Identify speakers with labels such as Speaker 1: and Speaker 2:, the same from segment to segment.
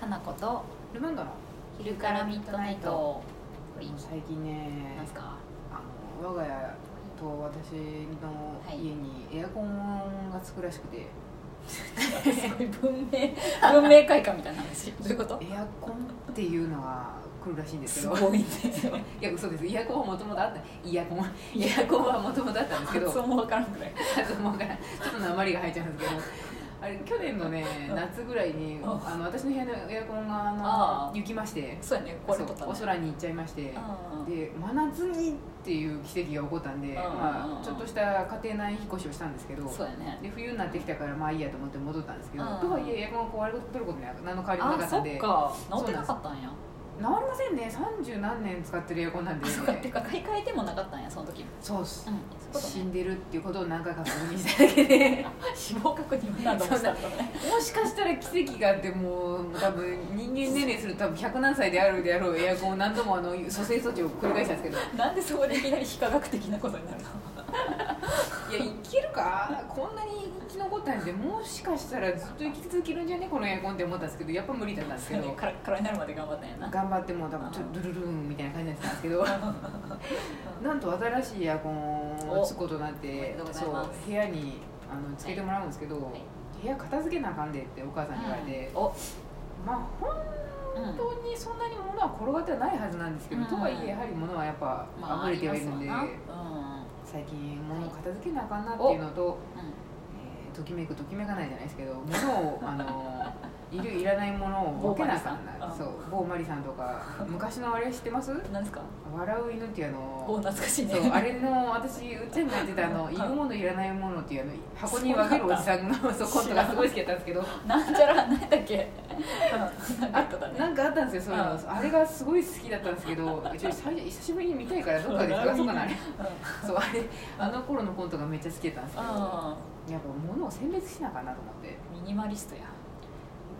Speaker 1: かなこと。
Speaker 2: ルマンドの？
Speaker 1: 昼からミッドナイト。
Speaker 2: 最近ね
Speaker 1: なんすか？
Speaker 2: あの我が家と私の家にエアコンがつくらしくて、
Speaker 1: 文明文明開化みたいな話。どういうこと？
Speaker 2: エアコンっていうのが来るらしいんですけど。
Speaker 1: すごいね。
Speaker 2: いや嘘です。エアコンはもともとあった。イヤコン。エアコンはもともとあったんですけど。
Speaker 1: 発音もわからんくらい。
Speaker 2: 発音もわからん。ちょっと鉛が入っちゃうんですけどあれ去年のね
Speaker 1: うん。
Speaker 2: 夏ぐらいに
Speaker 1: うん。
Speaker 2: あの私の部屋のエアコンがあの行きまして。
Speaker 1: そうやね。これとね。
Speaker 2: お空に行っちゃいまして。
Speaker 1: うん。
Speaker 2: で真夏にっていう奇跡が起こったんで、
Speaker 1: ん
Speaker 2: まあ、ちょっとした家庭内引っ越しをしたんですけど
Speaker 1: そうやね。
Speaker 2: で冬になってきたからまあいいやと思って戻ったんですけど、
Speaker 1: うん。
Speaker 2: とはいえエアコンが壊れとることには何の変わりもなか
Speaker 1: っ
Speaker 2: ったんで
Speaker 1: か治ってなかったんや
Speaker 2: 治りませんね。30何年使ってるエアコンなんで、
Speaker 1: あそうか。っていうか買い替えてもなかったんやその時
Speaker 2: そうっす。
Speaker 1: うん
Speaker 2: 死んでるっていうことを何回か確認しただけで。
Speaker 1: 死亡確認を何度もした
Speaker 2: もしかしたら奇跡があってもう多分人間年齢すると多分100何歳であるであろうエアコンを何度もあの蘇生措置を繰り返したんですけど。
Speaker 1: なんでそこでいきなり非科学的なことになるの？
Speaker 2: いやいけるか？こんなに生き残ったんでもしかしたらずっと生き続けるんじゃね？このエアコンって思ったんですけどやっぱ無理だったんですけど。
Speaker 1: カラカラになるまで頑張ったんやな。
Speaker 2: 頑張っても多分ちょっとドゥルルーンみたいな感じだったんですけど。なんと新しいエアコンをつくことになってそう部屋にあのつけてもらうんですけど、
Speaker 1: い。
Speaker 2: 部屋片付けなあかんでってお母さんに言われて、
Speaker 1: お
Speaker 2: まあ本当にそんなに物は転がってはないはずなんですけど、
Speaker 1: うん。
Speaker 2: とはいえやはり物はやっぱ
Speaker 1: まあ
Speaker 2: 溢れてはいるんで、
Speaker 1: ますわな。
Speaker 2: 最近物を片付けなあかんなっていうのと、
Speaker 1: うん。うん
Speaker 2: えーときめくときめかないじゃないですけど物をあの いるいらないものを分けなあかんな。そう。某マリさんとか。昔のあれ知ってます？
Speaker 1: 何ですか？
Speaker 2: 笑う犬っていうあ
Speaker 1: お
Speaker 2: の
Speaker 1: 懐かしいね。
Speaker 2: そうあれの私うっちゃんがやってたあの い。るものいらないものっていうあの箱に分けるおじさんのそうコントがすごい好きだったんですけど。
Speaker 1: なんちゃら何だっけ？あったね
Speaker 2: なんかあったんですよそういうの
Speaker 1: うん。
Speaker 2: あれがすごい好きだったんですけどちょ最初久しぶりに見たいからどっかで探そうかな。あれ
Speaker 1: うん。
Speaker 2: そうあれあの頃のコントがめっちゃ好きだったんですけど
Speaker 1: あ
Speaker 2: やっぱ物を選別しなあかんなと思って。
Speaker 1: ーミニマリストや。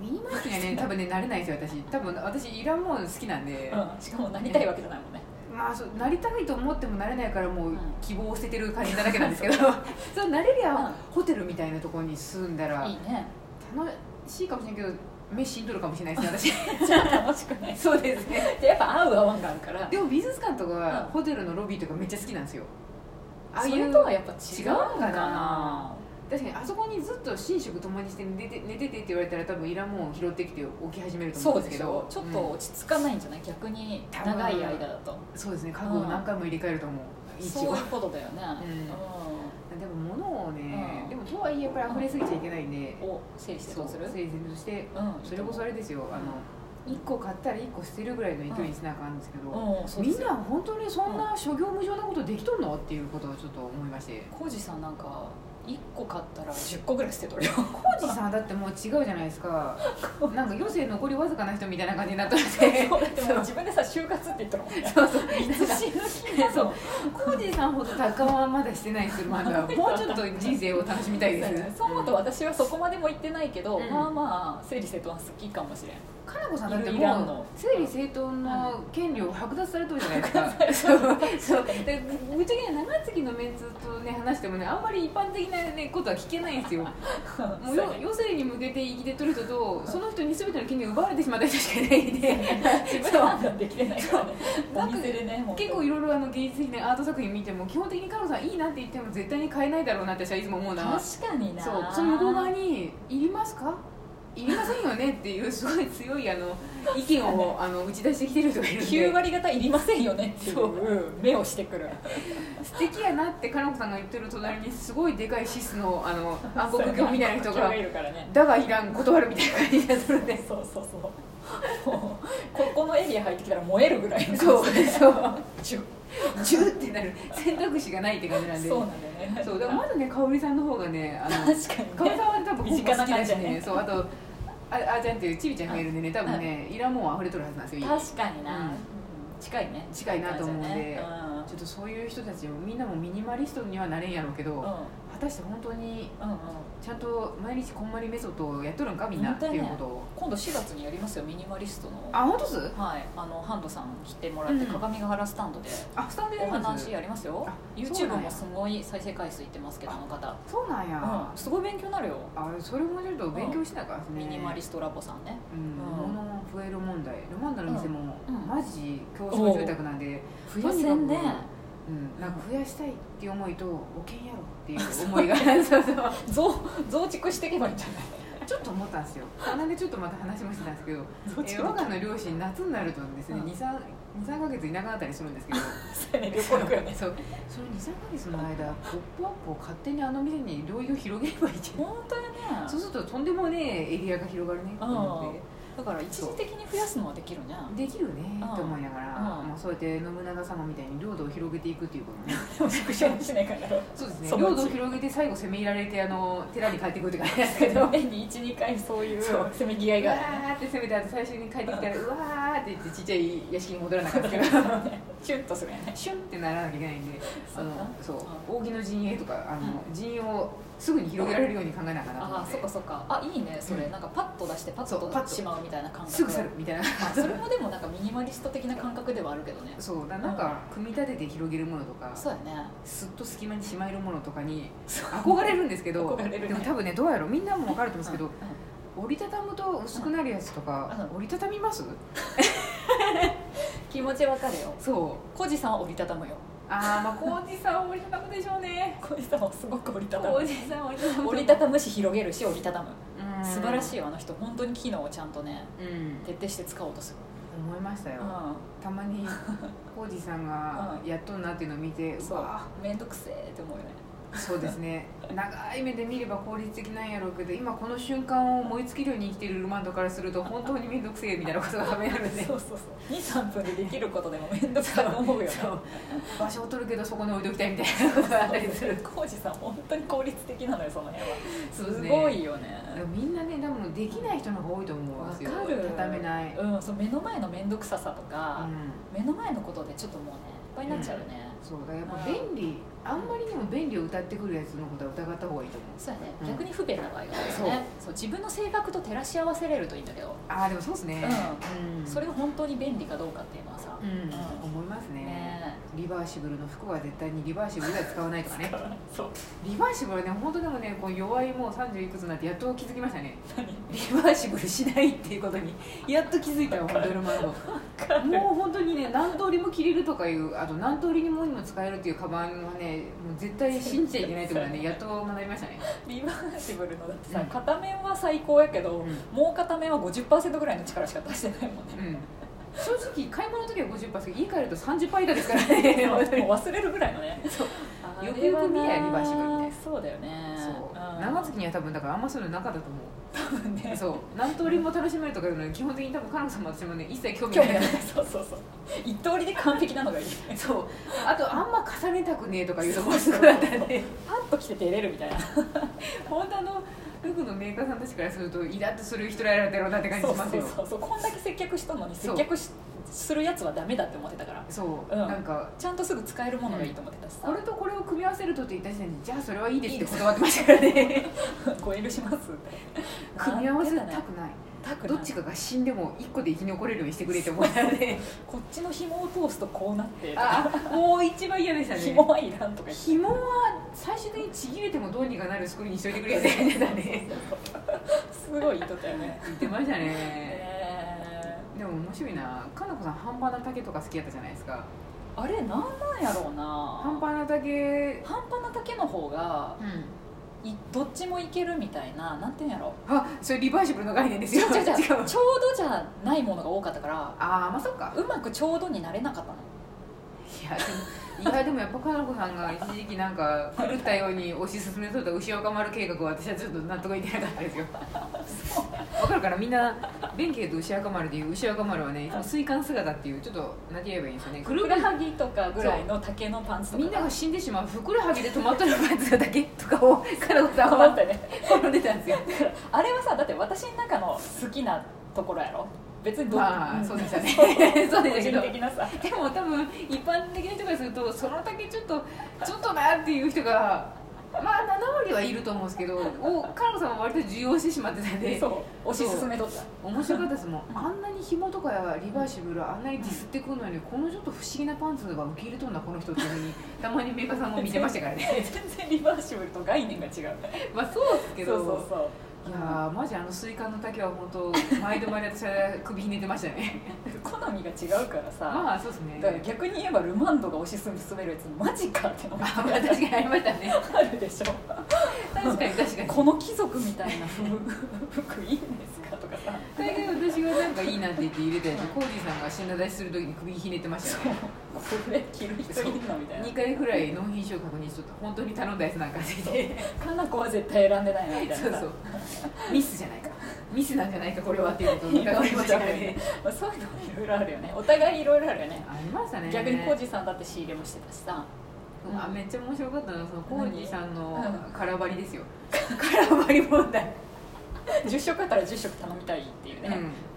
Speaker 2: ミニマリストにはね。多分ねなれないんですよ私。多分私いらんもの好きなんで、
Speaker 1: うん。しかもなりたいわけじゃないもんね。
Speaker 2: まあそうなりたいと思ってもなれないからもう
Speaker 1: うん。
Speaker 2: 希望を捨ててる感じなだけなんですけど。そうな れりゃ、
Speaker 1: うん。
Speaker 2: ホテルみたいなところに住んだら
Speaker 1: いいね。
Speaker 2: 楽しいかもしれないけど目死んどるかもしれないですね私。
Speaker 1: じゃあ楽しくない。
Speaker 2: そうですね。
Speaker 1: でやっぱ合う合わんがあるから。
Speaker 2: でも美術館とか
Speaker 1: うん。
Speaker 2: ホテルのロビーとかめっちゃ好きなんですよ。ああい
Speaker 1: そうれとはやっぱ違うんかな
Speaker 2: 確かにあそこにずっと寝食共にして寝て寝ててって言われたら多分いらんもん拾ってきて起き始めると思
Speaker 1: そううんで
Speaker 2: すけど。
Speaker 1: ょ。ちょっと
Speaker 2: うん。
Speaker 1: 落ち着かないんじゃない？逆に長い間だと。
Speaker 2: そうですね。家具を何回も入れ替えると思う、一応。
Speaker 1: そういうことだよね。
Speaker 2: でも物をね、
Speaker 1: うん。
Speaker 2: でもとはいえやっぱり溢れすぎちゃいけないんで、
Speaker 1: うん。を整理してどうする？
Speaker 2: 整理として
Speaker 1: うん。
Speaker 2: それこそあれですよ、あの1個買ったら1個捨てるぐらいの勢いにしなあかんんですけど、
Speaker 1: うん。そうですよ。
Speaker 2: みんな本当にそんな諸行無常なことできとんの？っていうことをちょっと思いまして。
Speaker 1: 浩二さんなんか1個買ったら10個ぐらい捨てとるよ。
Speaker 2: 浩二さんだってもう違うじゃないですか。なんか余生残りわずかな人みたいな感じになってて。
Speaker 1: そうだってもう自分でさ就活って言ったの
Speaker 2: そうそう。そう。
Speaker 1: の
Speaker 2: 浩二さんほど達観はまだしてないですまだ。もうちょっと人生を楽しみたいです。
Speaker 1: そう思うと私はそこまでも行ってないけど、
Speaker 2: うん。
Speaker 1: まあまあ整理整頓は好きかもしれん
Speaker 2: かなこさんだってもう
Speaker 1: の
Speaker 2: 整理整頓の権利を剥奪されてるじゃないですか。そう。そう。でぶっちゃけね長月のメンツとね話してもねあんまり一般的な、ね、ことは聞けないんですよ。もうよ余生に向けて生きてとる人とその人に全ての権利を奪われてしまった人しかいないんで。
Speaker 1: 自分で判断できてないか。らね。
Speaker 2: 結構いろいろあの芸術的なアート作品見ても基本的にかのこさんいいなって言っても絶対に買えないだろうなって私はいつも思うな。
Speaker 1: 確かにな。
Speaker 2: そう。その向こう側に「いりますか?」いりませんよねっていうすごい強いあの意見をあの打ち出してきてる人がいるんで。
Speaker 1: 9割方いりませんよねってい
Speaker 2: そう。
Speaker 1: う目をしてくる。
Speaker 2: 素敵やなってかなこさんが言ってる隣にすごいでかいシスのあの暗黒鏡みたいな人が
Speaker 1: いるからね「
Speaker 2: だがいらん断る」みたいな感じがするんで
Speaker 1: そうそうそう。こ このエリア入ってきたら燃えるぐらいの
Speaker 2: そうそう
Speaker 1: ジュッ
Speaker 2: ジュってなる。選択肢がないって感じなんで。
Speaker 1: そうなんだよね。
Speaker 2: そうだからまだね香織さんの方がねあの
Speaker 1: 確かに
Speaker 2: 香織さんは多分
Speaker 1: 身近な
Speaker 2: 好きだしね。そうあとああーちゃんっていうちびちゃんがいるんでね多分ねい。らんもん溢れとるはずなんですよ家
Speaker 1: 確かにな、
Speaker 2: うん。
Speaker 1: うん。近いね。
Speaker 2: 近いなと思うんで。
Speaker 1: うん。
Speaker 2: ちょっとそういう人たちもみんなもミニマリストにはなれんやろうけど、
Speaker 1: うん
Speaker 2: 果たして本当に
Speaker 1: うんうん
Speaker 2: ちゃんと毎日こんまりメソッドをやっとるんかみんなっていうことを。
Speaker 1: 今度4月にやりますよミニマリストの。
Speaker 2: あ本当っす？
Speaker 1: はい。あのハンドさん来てもらって、
Speaker 2: うん
Speaker 1: 鏡ヶ原スタンドで
Speaker 2: あスタンドや
Speaker 1: お話やりますよ。YouTube もすごい再生回数いってますけどあの方。
Speaker 2: そうなんや、
Speaker 1: うん、すごい勉強になるよ。
Speaker 2: あそれもちょっと勉強しなきゃですね、
Speaker 1: ミニマリストラボさんね。
Speaker 2: うん、
Speaker 1: うん。
Speaker 2: 物増える問題。ルマンダの店も、
Speaker 1: うん。うん。
Speaker 2: マジ競争住宅なんで
Speaker 1: 増やせんね。
Speaker 2: うん、なんか増やしたいっていう思いと保険やろっていう思いが そうそう。
Speaker 1: 増増築していけばいいんじゃない？
Speaker 2: ちょっと思ったんですよ。なんでちょっとまた話もしてたんですけど、えー我がの両親夏になるとですね、
Speaker 1: うん。
Speaker 2: 23 23ヶ月いなくなったりするんですけど
Speaker 1: そう旅行行くよね。
Speaker 2: そう。その23ヶ月の間「ポップアップを勝手にあの店に領域を広げればいいじゃん。
Speaker 1: 本当やね。
Speaker 2: そうするととんでもねえエリアが広がるねと思って
Speaker 1: だから一時的に増やすのはできるね
Speaker 2: できるね
Speaker 1: うん。
Speaker 2: と思いながら、
Speaker 1: うん。
Speaker 2: まあ、そうやって信長様みたいに領土を広げていくっていうことね。
Speaker 1: 縮小もしないから。
Speaker 2: そうですね。領土を広げて最後攻め入られてあの寺に帰ってくるって感じですけど。
Speaker 1: 年に12回そういう
Speaker 2: そう。
Speaker 1: せめぎ合いうが
Speaker 2: わーって攻めてあと最終に帰ってきたらうわーって言ってちっちゃい屋敷に戻らなかったけど。
Speaker 1: シュンとするよね。
Speaker 2: シュンってならなきゃいけないんであのそう。
Speaker 1: う
Speaker 2: 扇の陣営とかあの、陣営をすぐに広げられるように考えながら
Speaker 1: ああそっかそっか。あいいねそれ、
Speaker 2: うん。
Speaker 1: なんかパッと出してパッ
Speaker 2: そうパッと。
Speaker 1: としまうみたいな感覚。
Speaker 2: すぐ去るみたいな。
Speaker 1: あそれもでもなんかミニマリスト的な感覚ではあるけどね。
Speaker 2: そうだなんか組み立てて広げるものとか
Speaker 1: そうやね。
Speaker 2: すっと隙間にしまえるものとかに憧れるんですけど
Speaker 1: ね。
Speaker 2: でも多分ねどうやろう。みんなも分かると思うんですけど、
Speaker 1: うん
Speaker 2: 折りたたむと薄くなるやつとか、
Speaker 1: うん。
Speaker 2: 折りたたみます？
Speaker 1: 気持ちわかるよ。
Speaker 2: そう。
Speaker 1: コジさんは折りたたむよ。
Speaker 2: ああまあ浩二さんは折りたたむでしょうね。
Speaker 1: コジさんはすごく折りたたむ。
Speaker 2: 浩二さんは折りたたむ
Speaker 1: 折りたたむし広げるし折りたたむ。
Speaker 2: うん。
Speaker 1: 素晴らしいよあの人。本当に機能をちゃんとね
Speaker 2: うん。
Speaker 1: 徹底して使おうとする。
Speaker 2: 思いましたよ、
Speaker 1: う
Speaker 2: たまに浩二さんがやっとんなっていうのを見て、
Speaker 1: う。
Speaker 2: うわ
Speaker 1: 面倒くせえって思うよね
Speaker 2: そうですね。長い目で見れば効率的なんやろうけど今この瞬間を燃え尽きるように生きてるルマンドからすると本当に面倒くせえみたいなことがはめられて
Speaker 1: そうそうそう。23分でできることでも面倒くさいと思うよね。
Speaker 2: そう場所を取るけどそこに置いておきたいみたいなことがあったりする。
Speaker 1: 浩二さん本当に効率的なのよその辺は。
Speaker 2: すね。
Speaker 1: ごいよね。
Speaker 2: みんなね多分できない人の方が多いと思うん
Speaker 1: わ
Speaker 2: ですよ
Speaker 1: かる
Speaker 2: 畳めない、うん
Speaker 1: うんそう目の前の面倒くささとか、目の前のことでちょっともうねいっぱいになっちゃうよね、
Speaker 2: そうだやっぱ便利あんまりにも便利を歌ってくるやつのことは疑った方がいいと思う。
Speaker 1: そうやね、
Speaker 2: うん。
Speaker 1: 逆に不便な場合があるよね。そう自分の性格と照らし合わせれるといいんだけど、
Speaker 2: ああでもそうですね。うん。
Speaker 1: それが本当に便利かどうかっていうのはさ、
Speaker 2: うん、
Speaker 1: うん。
Speaker 2: 思いますね。
Speaker 1: ね
Speaker 2: リバーシブルの服は絶対にリバーシブルでは使わないとかね。
Speaker 1: そう。
Speaker 2: リバーシブルはね本当でもねこう弱いもう30いくつになってやっと気づきましたね。
Speaker 1: 何
Speaker 2: リバーシブルしないっていうことにやっと気づいたよ本当に。もう本当にね何通りも着れるとかいうあと何通りにもにも使えるっていうカバンはねもう絶対信じちゃいけないってことはねやっと学びましたね。
Speaker 1: リバーシブルのだってさ、
Speaker 2: うん
Speaker 1: 片面は最高やけど、
Speaker 2: うん。
Speaker 1: もう片面は50%ぐらいの力しか出してないもんね。
Speaker 2: うん正直買い物の時は50%ですけど家帰ると30%以下ですからね。
Speaker 1: 忘れるぐらいのね。
Speaker 2: よくよく見やリバーシブルみたいな
Speaker 1: そうだよね。
Speaker 2: そう。
Speaker 1: うん。
Speaker 2: 長月には多分だからあんまそういうのなかったと思
Speaker 1: 多分ね。
Speaker 2: うそう。何通りも楽しめるとかいうのは基本的に多分彼女さんも私もね一切興味ない。
Speaker 1: そうそうそう。一通りで完璧なのがいい。
Speaker 2: そう。あとあんま重ねたくねえとかいうのもすごいあったね。
Speaker 1: パッと着て出れるみたいな。
Speaker 2: 本当あの服のメーカーさんたちからするとイラッとする人らやるだろうなって感じ
Speaker 1: そう
Speaker 2: しますよ。
Speaker 1: そうそうそうこんだけ接客したのに接客しするやつはダメだって思ってたから。
Speaker 2: そう、
Speaker 1: うん。
Speaker 2: なんか
Speaker 1: ちゃんとすぐ使えるものがいいと思ってたしさ。
Speaker 2: これとこれを組み合わせるとって言った時点でじゃあそれはいいですって断ってましたからね。
Speaker 1: ご遠慮します。って
Speaker 2: 組み合わせたく
Speaker 1: な
Speaker 2: ない。
Speaker 1: たくない。
Speaker 2: どっちかが死んでも一個で生き残れるようにしてくれって思ったので
Speaker 1: こっちの紐を通すとこうなって。
Speaker 2: あもう一番嫌でしたね。
Speaker 1: 紐はいらんとか
Speaker 2: 紐は最終的にちぎれてもどうにかなる作りにしといてくれって感じだね。
Speaker 1: すごい言っとったよね。
Speaker 2: 言ってましたね
Speaker 1: え
Speaker 2: でも面白いな。かなこさん半端な竹とか好きやったじゃないですか。
Speaker 1: ーあれなんなんやろうな。
Speaker 2: 半端な竹。
Speaker 1: 半端な竹の方が
Speaker 2: うん。
Speaker 1: いどっちもいけるみたいななんていうんやろ。
Speaker 2: あそれリバーシブルの概念ですよ。
Speaker 1: 違う違う違う
Speaker 2: 違う。
Speaker 1: ちょうどじゃないものが多かったから
Speaker 2: ああまあそっか。
Speaker 1: うまくちょうどになれなかったの。
Speaker 2: いやでもいやでもやっぱかなこさんが一時期なんか狂ったように推し進めとった牛岡丸計画は私はちょっと納得いってなかったですよ。わかるかな？みんな弁慶と牛岡丸でいう牛岡丸はねいつも水管姿っていうちょっと何て言えばいいんですよね。
Speaker 1: ふくらはぎとかぐらいの竹のパンツとか。
Speaker 2: みんなが死んでしまうふくらはぎで止まっとるパンツだけとかをかなこさんは
Speaker 1: 困ったね。
Speaker 2: 転んでたんですよ。
Speaker 1: あれはさだって私の中の好きなところやろ？別にど
Speaker 2: まあ
Speaker 1: ん。
Speaker 2: そうでしたね。
Speaker 1: そ
Speaker 2: そううでしたけど
Speaker 1: 個人的なさ。
Speaker 2: でも多分一般的な人からするとその竹ちょっとちょっとなっていう人がまあ7割はいると思うんですけどおカナさんは割と受容してしまってたんで
Speaker 1: そう。推し進めとった。
Speaker 2: 面白かったですもん。あんなに紐とかリバーシブルあんなにディスってくるのにこのちょっと不思議なパンツが受け入れとんだこの人っていうふうに たまにメーカーさんも見てましたからね。
Speaker 1: 全然リバーシブルと概念が違う。
Speaker 2: まあそうですけど。
Speaker 1: そうそうそう
Speaker 2: いやーマジあのスイカの竹は本当毎度毎度私は首ひねってましたね。
Speaker 1: 好みが違うからさ、
Speaker 2: まあそうですね。
Speaker 1: だから逆に言えばルマンドが推し進めるやつマジかってのが
Speaker 2: 確かにありましたね。
Speaker 1: あるでしょ
Speaker 2: 確かに確かに。
Speaker 1: この貴族みたいな服服いいんですか？とかさ。
Speaker 2: 大概私がなんかいいなって言って入れたやつコージーさんが品出しするときに首ひねってましたよね。
Speaker 1: これ着る人いるのみたいな。
Speaker 2: 2回ぐらい納品書確認しとった本当に頼んだやつなんかって。言って
Speaker 1: かな子は絶対選んでないなみたいな
Speaker 2: そうそう。ミスじゃないか。ミスなんじゃないかこれはっていうことを疑われましたからね。
Speaker 1: まあそういうのもいろいろあるよね。お互いいろいろあるよね。
Speaker 2: ありましたね。
Speaker 1: 逆にコージさんだって仕入れもしてたしさ
Speaker 2: あめっちゃ面白かったのはそのコージーさんの
Speaker 1: うん。
Speaker 2: 空張りですよ。空張り問題。
Speaker 1: 10食あったら10食頼みたいっていうね、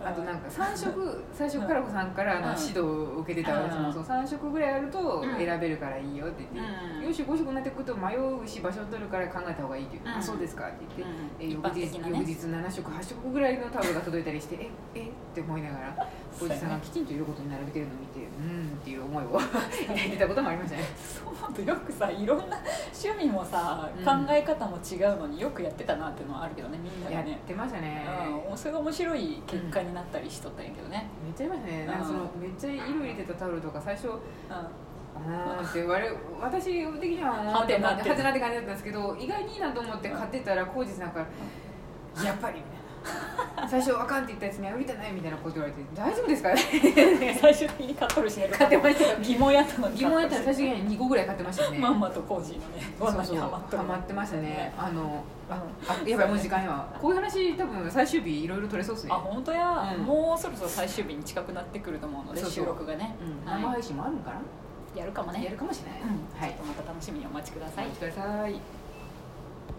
Speaker 2: うん。あとなんか3食最初から子さんからの
Speaker 1: うん。
Speaker 2: 指導を受けてたら
Speaker 1: うん。
Speaker 2: その3食ぐらいあると
Speaker 1: うん。
Speaker 2: 選べるからいいよって言って、
Speaker 1: うん。
Speaker 2: よし5食になってくると迷うし場所を取るから考えた方がいいって言って、
Speaker 1: うん。
Speaker 2: あそうですかって言って、え
Speaker 1: 一
Speaker 2: 翌日
Speaker 1: ね。
Speaker 2: 翌日7食8食ぐらいのタオルが届いたりしてええって思いながらおじさんがきちんと色ことに並べてるのを見てうんっていう思いを 抱いてたこともありましたね。
Speaker 1: そうよ。くさいろんな趣味もさ、
Speaker 2: うん。
Speaker 1: 考え方も違うのによくやってたなっていうのはあるけどねみんな
Speaker 2: やっ
Speaker 1: がね
Speaker 2: てましたね。
Speaker 1: うん、それが面白い結果になったりしとったんやけどね、
Speaker 2: めっちゃいましたね。なんかそのめっちゃ色入れてたタオルとか最初
Speaker 1: う
Speaker 2: あーって我々私的には
Speaker 1: はてなって。
Speaker 2: はてなって感じだったんですけど意外にいいなと思って買ってたら浩二さんから「やっぱり」みたいな 最初あかんって言ったやつには売りたないみたいなこと言われて「大丈夫ですか?」
Speaker 1: ん、最終的に買っとるしね。
Speaker 2: 買ってましたよ。
Speaker 1: 疑問やったのに
Speaker 2: 疑問やったら最終
Speaker 1: に
Speaker 2: 的に2個ぐらい買ってましたね。
Speaker 1: まんまとコージーのね罠
Speaker 2: そうそう
Speaker 1: にハマっ
Speaker 2: てましたねあの
Speaker 1: あ
Speaker 2: あやばいもう時間やこういう話多分最終日いろいろ取れそうですね。
Speaker 1: あ本当や、
Speaker 2: うん。
Speaker 1: もうそろそろ最終日に近くなってくると思うので収録がね、
Speaker 2: 生配信もあるのかな？
Speaker 1: やるかもね。
Speaker 2: やるかもしれない。
Speaker 1: うん、
Speaker 2: はい。
Speaker 1: ちょっとまた楽しみにお待ちください。
Speaker 2: お待ちください